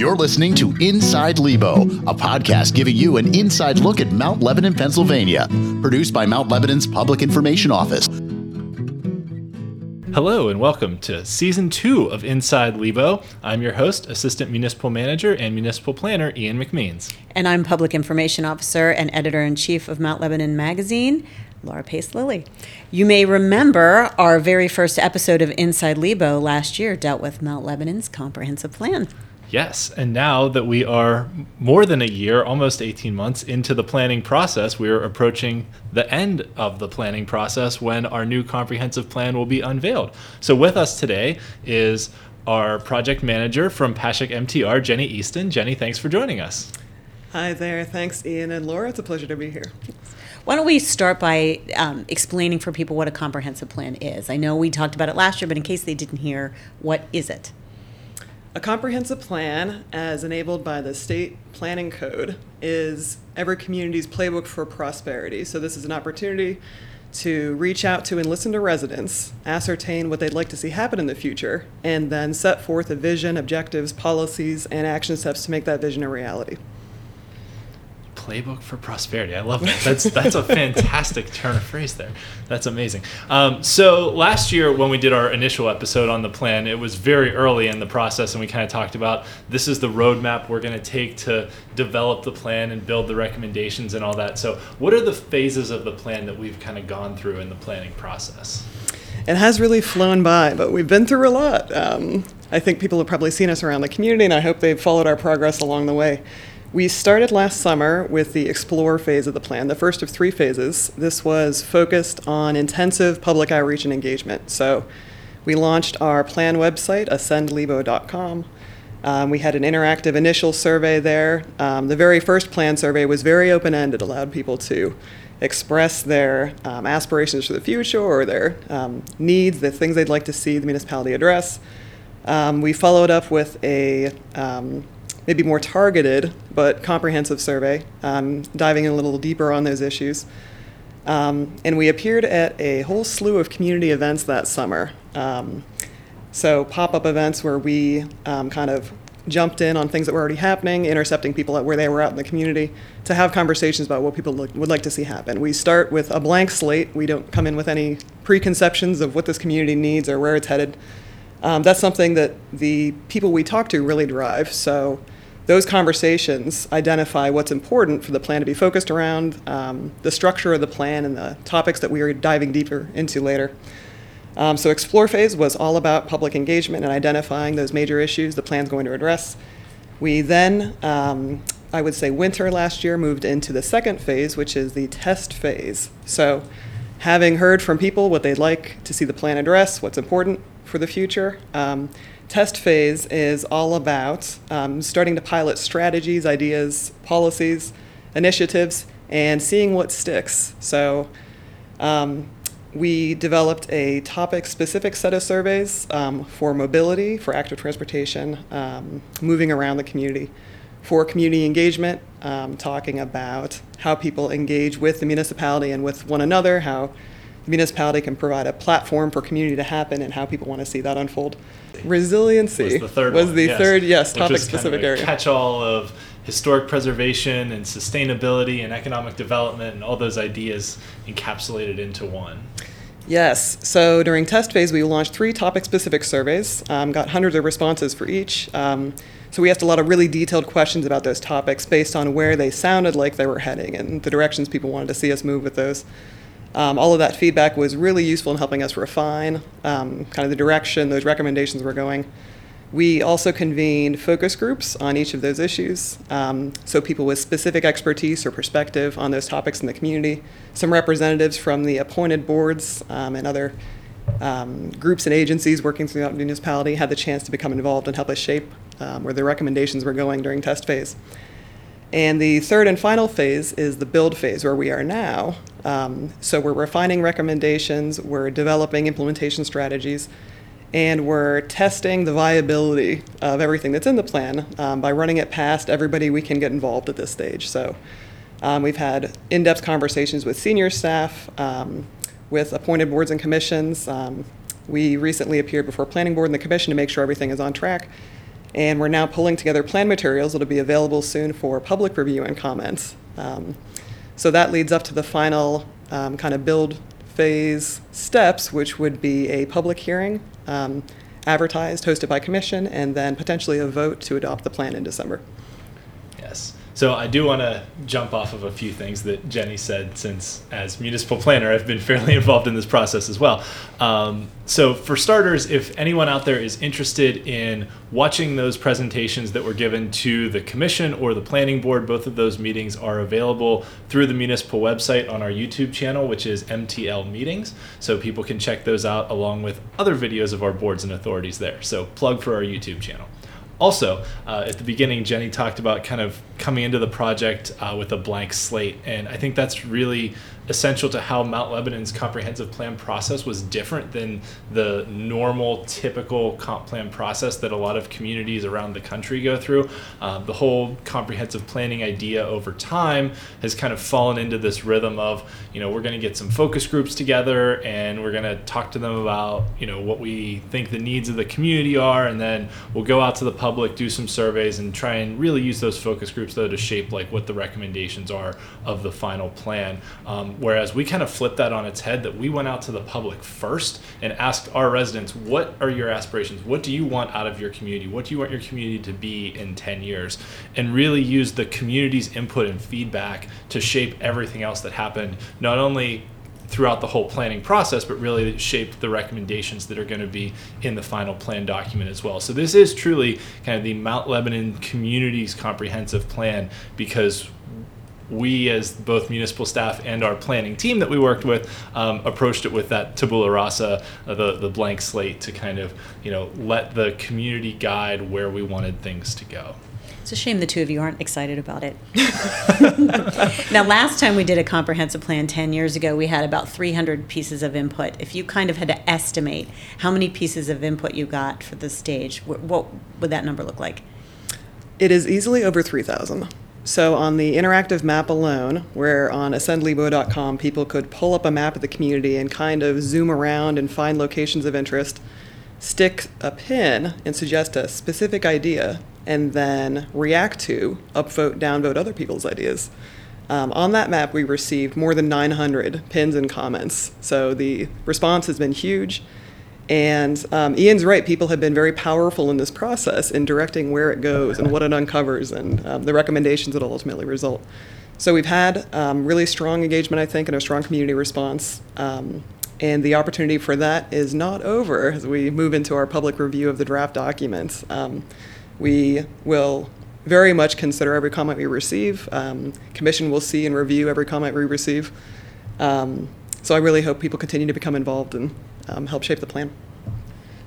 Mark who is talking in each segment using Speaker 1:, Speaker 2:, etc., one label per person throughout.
Speaker 1: You're listening to Inside Lebo, a podcast giving you an inside look at Mount Lebanon, Pennsylvania, produced by Mount Lebanon's Public Information Office.
Speaker 2: Hello and welcome to season two of Inside Lebo. I'm your host, Assistant Municipal Manager and Municipal Planner Ian McMeans.
Speaker 3: And I'm Public Information Officer and Editor in Chief of Mount Lebanon Magazine, Laura Pace Lilly. You may remember our very first episode of Inside Lebo last year dealt with Mount Lebanon's comprehensive plan.
Speaker 2: Yes, and now that we are more than a year, almost 18 months into the planning process, we are approaching the end of the planning process when our new comprehensive plan will be unveiled. So, with us today is our project manager from Pashek MTR, Jenni Easton. Jenni, thanks for joining us.
Speaker 4: Hi there. Thanks, Ian and Laura. It's a pleasure to be here.
Speaker 3: Why don't we start by um, explaining for people what a comprehensive plan is? I know we talked about it last year, but in case they didn't hear, what is it?
Speaker 4: A comprehensive plan, as enabled by the state planning code, is every community's playbook for prosperity. So, this is an opportunity to reach out to and listen to residents, ascertain what they'd like to see happen in the future, and then set forth a vision, objectives, policies, and action steps to make that vision a reality
Speaker 2: playbook for prosperity. I love that. That's that's a fantastic turn of phrase there. That's amazing. Um, so last year when we did our initial episode on the plan, it was very early in the process, and we kind of talked about this is the roadmap we're going to take to develop the plan and build the recommendations and all that. So what are the phases of the plan that we've kind of gone through in the planning process?
Speaker 4: It has really flown by, but we've been through a lot. Um, I think people have probably seen us around the community, and I hope they've followed our progress along the way. We started last summer with the Explore phase of the plan, the first of three phases. This was focused on intensive public outreach and engagement. So we launched our plan website, ascendlebo.com. Um, we had an interactive initial survey there. Um, the very first plan survey was very open ended, allowed people to express their um, aspirations for the future or their um, needs, the things they'd like to see the municipality address. Um, we followed up with a um, maybe more targeted but comprehensive survey, um, diving in a little deeper on those issues. Um, and we appeared at a whole slew of community events that summer. Um, so, pop up events where we um, kind of jumped in on things that were already happening, intercepting people at where they were out in the community to have conversations about what people look, would like to see happen. We start with a blank slate. We don't come in with any preconceptions of what this community needs or where it's headed. Um, that's something that the people we talk to really drive. So, those conversations identify what's important for the plan to be focused around, um, the structure of the plan, and the topics that we are diving deeper into later. Um, so, Explore phase was all about public engagement and identifying those major issues the plan's going to address. We then, um, I would say, winter last year moved into the second phase, which is the test phase. So, having heard from people what they'd like to see the plan address, what's important for the future, um, test phase is all about um, starting to pilot strategies, ideas, policies, initiatives, and seeing what sticks. So um, we developed a topic specific set of surveys um, for mobility, for active transportation, um, moving around the community, for community engagement, um, talking about how people engage with the municipality and with one another, how the municipality can provide a platform for community to happen, and how people want to see that unfold. Resiliency
Speaker 2: was the third.
Speaker 4: Was the
Speaker 2: yes.
Speaker 4: third, yes, topic
Speaker 2: was kind of
Speaker 4: specific area.
Speaker 2: Catch-all of historic preservation and sustainability and economic development and all those ideas encapsulated into one.
Speaker 4: Yes. So during test phase, we launched three topic specific surveys, um, got hundreds of responses for each. Um, so we asked a lot of really detailed questions about those topics based on where they sounded like they were heading and the directions people wanted to see us move with those. Um, all of that feedback was really useful in helping us refine um, kind of the direction those recommendations were going. We also convened focus groups on each of those issues, um, so people with specific expertise or perspective on those topics in the community, some representatives from the appointed boards um, and other um, groups and agencies working throughout the municipality had the chance to become involved and help us shape um, where the recommendations were going during test phase. And the third and final phase is the build phase, where we are now. Um, so we're refining recommendations, we're developing implementation strategies, and we're testing the viability of everything that's in the plan um, by running it past everybody we can get involved at this stage. So um, we've had in depth conversations with senior staff, um, with appointed boards and commissions. Um, we recently appeared before Planning Board and the Commission to make sure everything is on track. And we're now pulling together plan materials that'll be available soon for public review and comments. Um, so that leads up to the final um, kind of build phase steps, which would be a public hearing, um, advertised, hosted by commission, and then potentially a vote to adopt the plan in December.
Speaker 2: Yes. So I do want to jump off of a few things that Jenni said, since as municipal planner, I've been fairly involved in this process as well. Um, so for starters, if anyone out there is interested in watching those presentations that were given to the commission or the planning board, both of those meetings are available through the municipal website on our YouTube channel, which is MTL Meetings. So people can check those out along with other videos of our boards and authorities there. So plug for our YouTube channel. Also, uh, at the beginning, Jenni talked about kind of coming into the project uh, with a blank slate, and I think that's really essential to how Mount Lebanon's comprehensive plan process was different than the normal, typical comp plan process that a lot of communities around the country go through. Uh, the whole comprehensive planning idea over time has kind of fallen into this rhythm of, you know, we're going to get some focus groups together and we're going to talk to them about, you know, what we think the needs of the community are, and then we'll go out to the public, do some surveys, and try and really use those focus groups though to shape like what the recommendations are of the final plan. Um, whereas we kind of flipped that on its head that we went out to the public first and asked our residents, what are your aspirations? What do you want out of your community? What do you want your community to be in 10 years? And really use the community's input and feedback to shape everything else that happened, not only throughout the whole planning process, but really shape the recommendations that are going to be in the final plan document as well. So this is truly kind of the Mount Lebanon community's Comprehensive Plan because we as both municipal staff and our planning team that we worked with um, approached it with that tabula rasa uh, the, the blank slate to kind of you know let the community guide where we wanted things to go
Speaker 3: It's a shame the two of you aren't excited about it. now, last time we did a comprehensive plan 10 years ago, we had about 300 pieces of input. If you kind of had to estimate how many pieces of input you got for the stage, what would that number look like?
Speaker 4: It is easily over 3,000. So on the interactive map alone, where on ascendlebo.com people could pull up a map of the community and kind of zoom around and find locations of interest, stick a pin and suggest a specific idea, and then react to, upvote, downvote other people's ideas. Um, on that map, we received more than 900 pins and comments. So the response has been huge. And um, Ian's right, people have been very powerful in this process in directing where it goes and what it uncovers and um, the recommendations that will ultimately result. So we've had um, really strong engagement, I think, and a strong community response. Um, and the opportunity for that is not over as we move into our public review of the draft documents. Um, we will very much consider every comment we receive. Um, commission will see and review every comment we receive. So I really hope people continue to become involved and um, help shape the plan.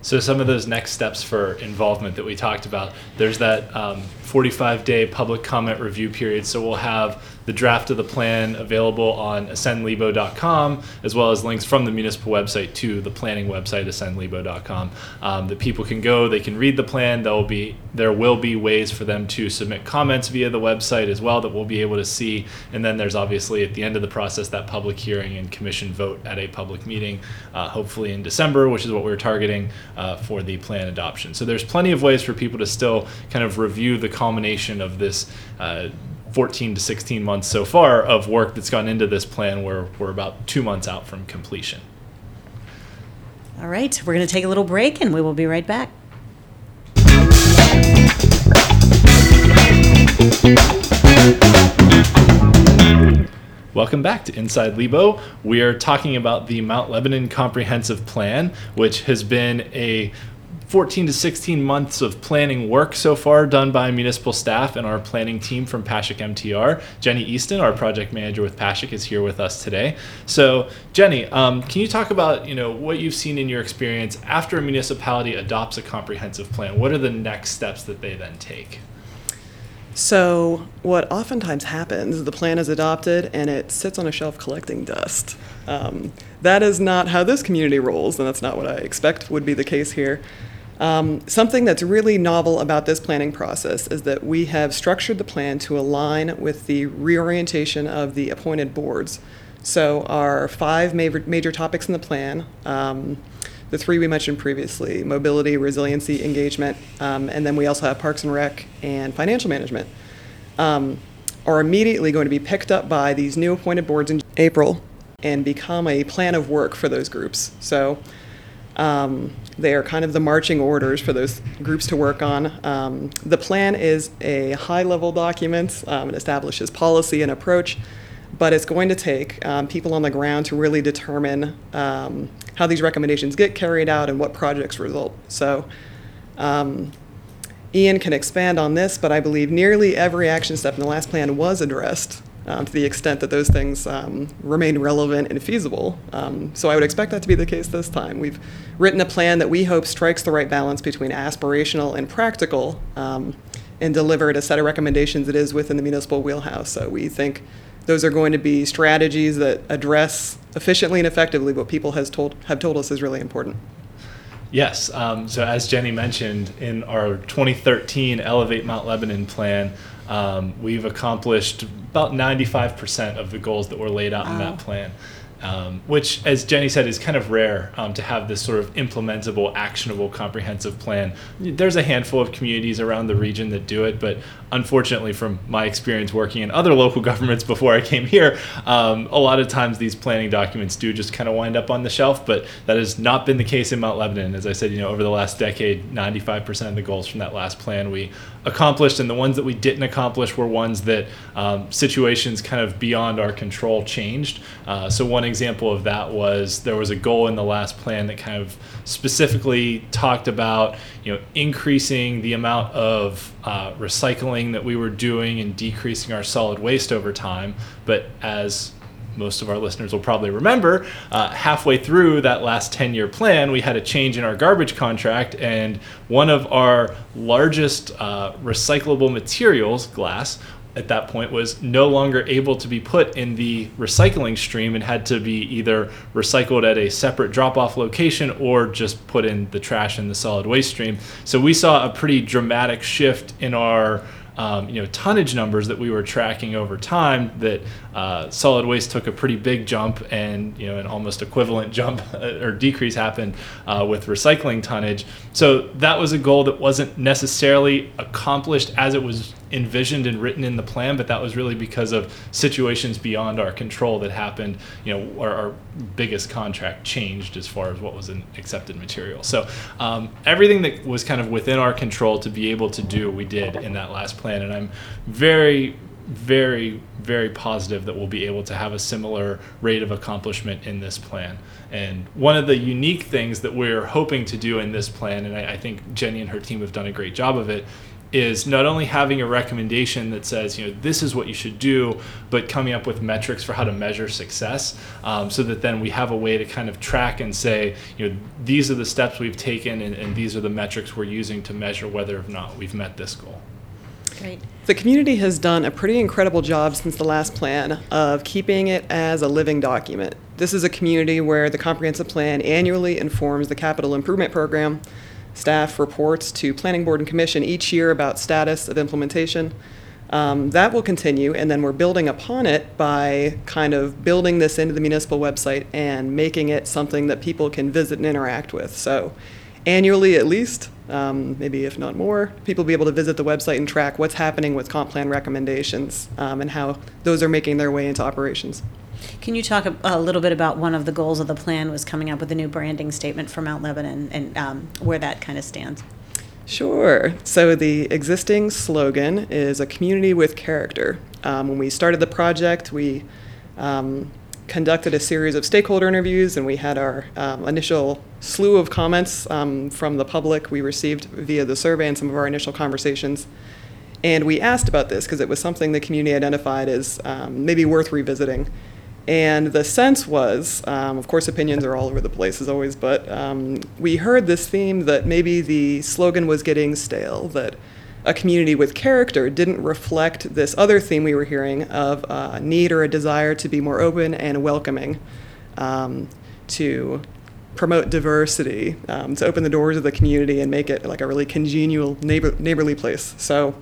Speaker 2: So some of those next steps for involvement that we talked about, there's that um, 45 day public comment review period. So we'll have the draft of the plan available on ascendlebo.com, as well as links from the municipal website to the planning website, ascendlebo.com, um, that people can go, they can read the plan. There will be there will be ways for them to submit comments via the website as well that we'll be able to see. And then there's obviously at the end of the process that public hearing and commission vote at a public meeting, uh, hopefully in December, which is what we're targeting uh, for the plan adoption. So there's plenty of ways for people to still kind of review the culmination of this. Uh, 14 to 16 months so far of work that's gone into this plan where we're about two months out from completion.
Speaker 3: All right, we're going to take a little break and we will be right back.
Speaker 2: Welcome back to Inside Lebo. We are talking about the Mount Lebanon Comprehensive Plan, which has been a 14 to 16 months of planning work so far done by municipal staff and our planning team from Pashek MTR. Jenni Easton, our project manager with Pashek, is here with us today. So, Jenni, um, can you talk about you know what you've seen in your experience after a municipality adopts a comprehensive plan? What are the next steps that they then take?
Speaker 4: So, what oftentimes happens is the plan is adopted and it sits on a shelf collecting dust. Um, that is not how this community rolls, and that's not what I expect would be the case here. Um, something that's really novel about this planning process is that we have structured the plan to align with the reorientation of the appointed boards. So, our five major, major topics in the plan um, the three we mentioned previously mobility, resiliency, engagement, um, and then we also have Parks and Rec and financial management. Um, are immediately going to be picked up by these new appointed boards in April and become a plan of work for those groups. So um, they are kind of the marching orders for those groups to work on. Um, the plan is a high level document, um, it establishes policy and approach, but it's going to take um, people on the ground to really determine um, how these recommendations get carried out and what projects result. So um, Ian can expand on this, but I believe nearly every action step in the last plan was addressed um, to the extent that those things um, remain relevant and feasible. Um, so I would expect that to be the case this time. We've written a plan that we hope strikes the right balance between aspirational and practical um, and delivered a set of recommendations that is within the municipal wheelhouse. So we think those are going to be strategies that address efficiently and effectively what people has told, have told us is really important.
Speaker 2: Yes. Um, so as Jenni mentioned, in our 2013 Elevate Mount Lebanon plan, um, we've accomplished about 95% of the goals that were laid out in that plan. Um, which, as Jenni said, is kind of rare um, to have this sort of implementable, actionable, comprehensive plan. There's a handful of communities around the region that do it, but unfortunately, from my experience working in other local governments before I came here, um, a lot of times these planning documents do just kind of wind up on the shelf. But that has not been the case in Mount Lebanon. As I said, you know, over the last decade, 95% of the goals from that last plan we accomplished, and the ones that we didn't accomplish were ones that um, situations kind of beyond our control changed. Uh, so one example of that was there was a goal in the last plan that kind of specifically talked about you know increasing the amount of uh, recycling that we were doing and decreasing our solid waste over time. But as most of our listeners will probably remember, uh, halfway through that last 10 year plan, we had a change in our garbage contract, and one of our largest uh, recyclable materials, glass, at that point was no longer able to be put in the recycling stream and had to be either recycled at a separate drop off location or just put in the trash in the solid waste stream. So we saw a pretty dramatic shift in our um, you know tonnage numbers that we were tracking over time that uh, solid waste took a pretty big jump and you know an almost equivalent jump or decrease happened uh, with recycling tonnage so that was a goal that wasn't necessarily accomplished as it was envisioned and written in the plan but that was really because of situations beyond our control that happened you know our, our biggest contract changed as far as what was an accepted material so um, everything that was kind of within our control to be able to do we did in that last plan and i'm very very, very positive that we'll be able to have a similar rate of accomplishment in this plan. And one of the unique things that we're hoping to do in this plan, and I, I, think Jenni and her team have done a great job of it, is not only having a recommendation that says, you know, this is what you should do, but coming up with metrics for how to measure success um, so that then we have a way to kind of track and say, you know, these are the steps we've taken and, and these are the metrics we're using to measure whether or not we've met this goal.
Speaker 3: Great.
Speaker 4: The community has done a pretty incredible job since the last plan of keeping it as a living document. This is a community where the comprehensive plan annually informs the capital improvement program. Staff reports to planning board and commission each year about status of implementation. Um, that will continue, and then we're building upon it by kind of building this into the municipal website and making it something that people can visit and interact with. So, annually at least, um, maybe if not more, people will be able to visit the website and track what's happening with comp plan recommendations um, and how those are making their way into operations.
Speaker 3: Can you talk a, a, little bit about one of the goals of the plan was coming up with a new branding statement for Mount Lebanon and um, where that kind of stands?
Speaker 4: Sure. So the existing slogan is a community with character. Um, when we started the project, we um, conducted a series of stakeholder interviews, and we had our um, initial slew of comments um, from the public we received via the survey and some of our initial conversations. And we asked about this because it was something the community identified as um, maybe worth revisiting. And the sense was, um, of course, opinions are all over the place as always, but um, we heard this theme that maybe the slogan was getting stale, that a community with character didn't reflect this other theme we were hearing of a need or a desire to be more open and welcoming, um, to promote diversity, um, to open the doors of the community and make it like a really congenial neighbor, neighborly place. So,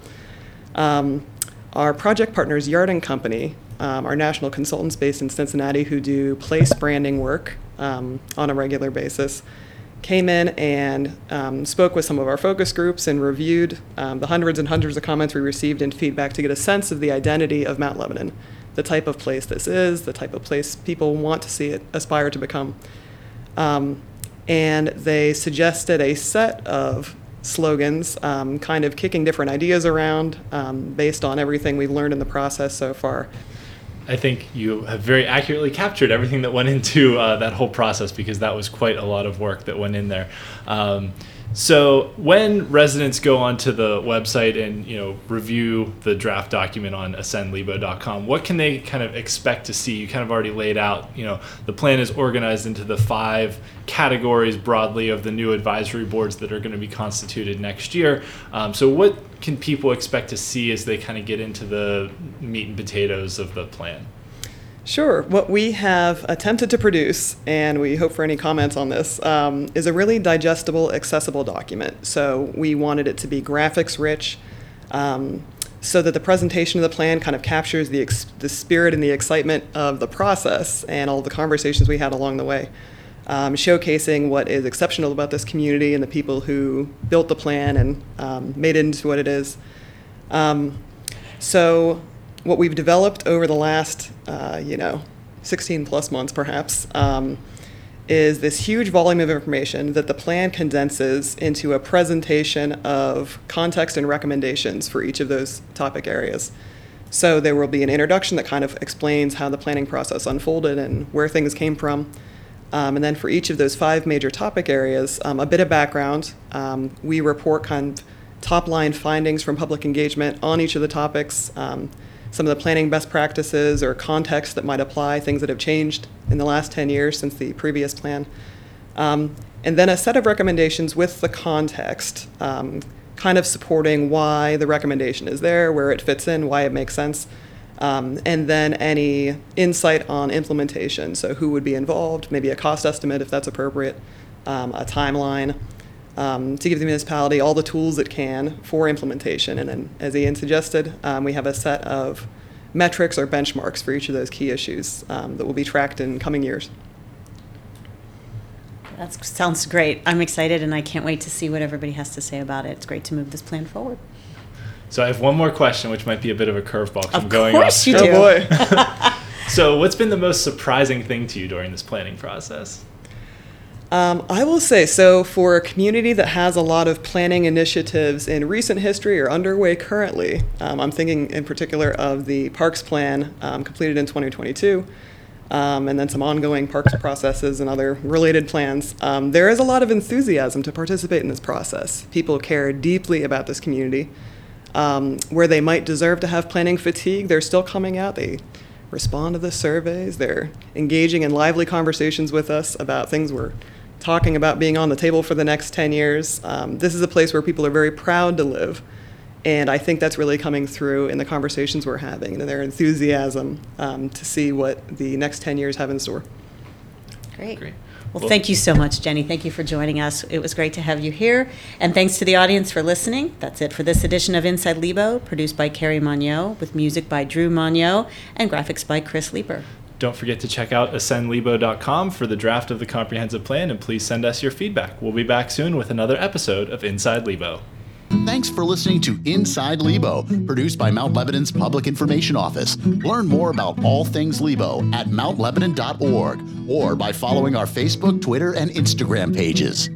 Speaker 4: um, our project partners, Yard and Company, um, are national consultants based in Cincinnati who do place branding work um, on a regular basis came in and um, spoke with some of our focus groups and reviewed um, the hundreds and hundreds of comments we received and feedback to get a sense of the identity of Mount Lebanon, the type of place this is, the type of place people want to see it aspire to become. Um, and they suggested a set of slogans, um, kind of kicking different ideas around based on everything we've learned in the process so far.
Speaker 2: I think you have very accurately captured everything that went into uh, that whole process because that was quite a lot of work that went in there. Um, so when residents go onto the website and you know review the draft document on ascendlebo.com, what can they kind of expect to see? You kind of already laid out, you know, the plan is organized into the five categories broadly of the new advisory boards that are going to be constituted next year. Um, so what can people expect to see as they kind of get into the meat and potatoes of the plan?
Speaker 4: Sure. What we have attempted to produce, and we hope for any comments on this, um, is a really digestible, accessible document. So we wanted it to be graphics rich, um, so that the presentation of the plan kind of captures the, ex- the spirit and the excitement of the process and all the conversations we had along the way. Um, showcasing what is exceptional about this community and the people who built the plan and um, made it into what it is. Um, so what we've developed over the last, uh, you know, 16 plus months perhaps, um, is this huge volume of information that the plan condenses into a presentation of context and recommendations for each of those topic areas. So there will be an introduction that kind of explains how the planning process unfolded and where things came from. Um, and then for each of those five major topic areas, um, a bit of background. Um, we report kind of top line findings from public engagement on each of the topics. Some of the planning best practices or context that might apply, things that have changed in the last 10 years since the previous plan. Um, and then a set of recommendations with the context, um, kind of supporting why the recommendation is there, where it fits in, why it makes sense. Um, and then any insight on implementation. So, who would be involved, maybe a cost estimate if that's appropriate, um, a timeline, um, to give the municipality all the tools it can for implementation. And then, as Ian suggested, um, we have a set of metrics or benchmarks for each of those key issues um, that will be tracked in coming years.
Speaker 3: That sounds great. I'm excited and I can't wait to see what everybody has to say about it. It's great to move this plan forward.
Speaker 2: So I have one more question, which might be a bit of a curveball.
Speaker 3: Of
Speaker 2: I'm going
Speaker 3: course
Speaker 2: off
Speaker 3: you
Speaker 2: script.
Speaker 3: do.
Speaker 4: Oh boy.
Speaker 2: So, what's been the most surprising thing to you during this planning process?
Speaker 4: Um, I will say so for a community that has a lot of planning initiatives in recent history or underway currently. Um, I'm thinking in particular of the Parks Plan um, completed in 2022, um, and then some ongoing parks processes and other related plans. Um, there is a lot of enthusiasm to participate in this process. People care deeply about this community. Um, where they might deserve to have planning fatigue, they're still coming out. They respond to the surveys. They're engaging in lively conversations with us about things we're talking about being on the table for the next 10 years. Um, this is a place where people are very proud to live. And I think that's really coming through in the conversations we're having and their enthusiasm um, to see what the next 10 years have in store.
Speaker 3: Great.
Speaker 2: Great.
Speaker 3: Well,
Speaker 2: Well-
Speaker 3: thank you so much, Jenni. Thank you for joining us. It was great to have you here. And thanks to the audience for listening. That's it for this edition of Inside Lebo, produced by Carrie Monyo, with music by Drew Monyo and graphics by Chris Leeper.
Speaker 2: Don't forget to check out ascendlebo.com for the draft of the comprehensive plan and please send us your feedback. We'll be back soon with another episode of Inside Lebo.
Speaker 1: Thanks for listening to Inside Lebo, produced by Mount Lebanon's Public Information Office. Learn more about all things Lebo at mountlebanon.org or by following our Facebook, Twitter, and Instagram pages.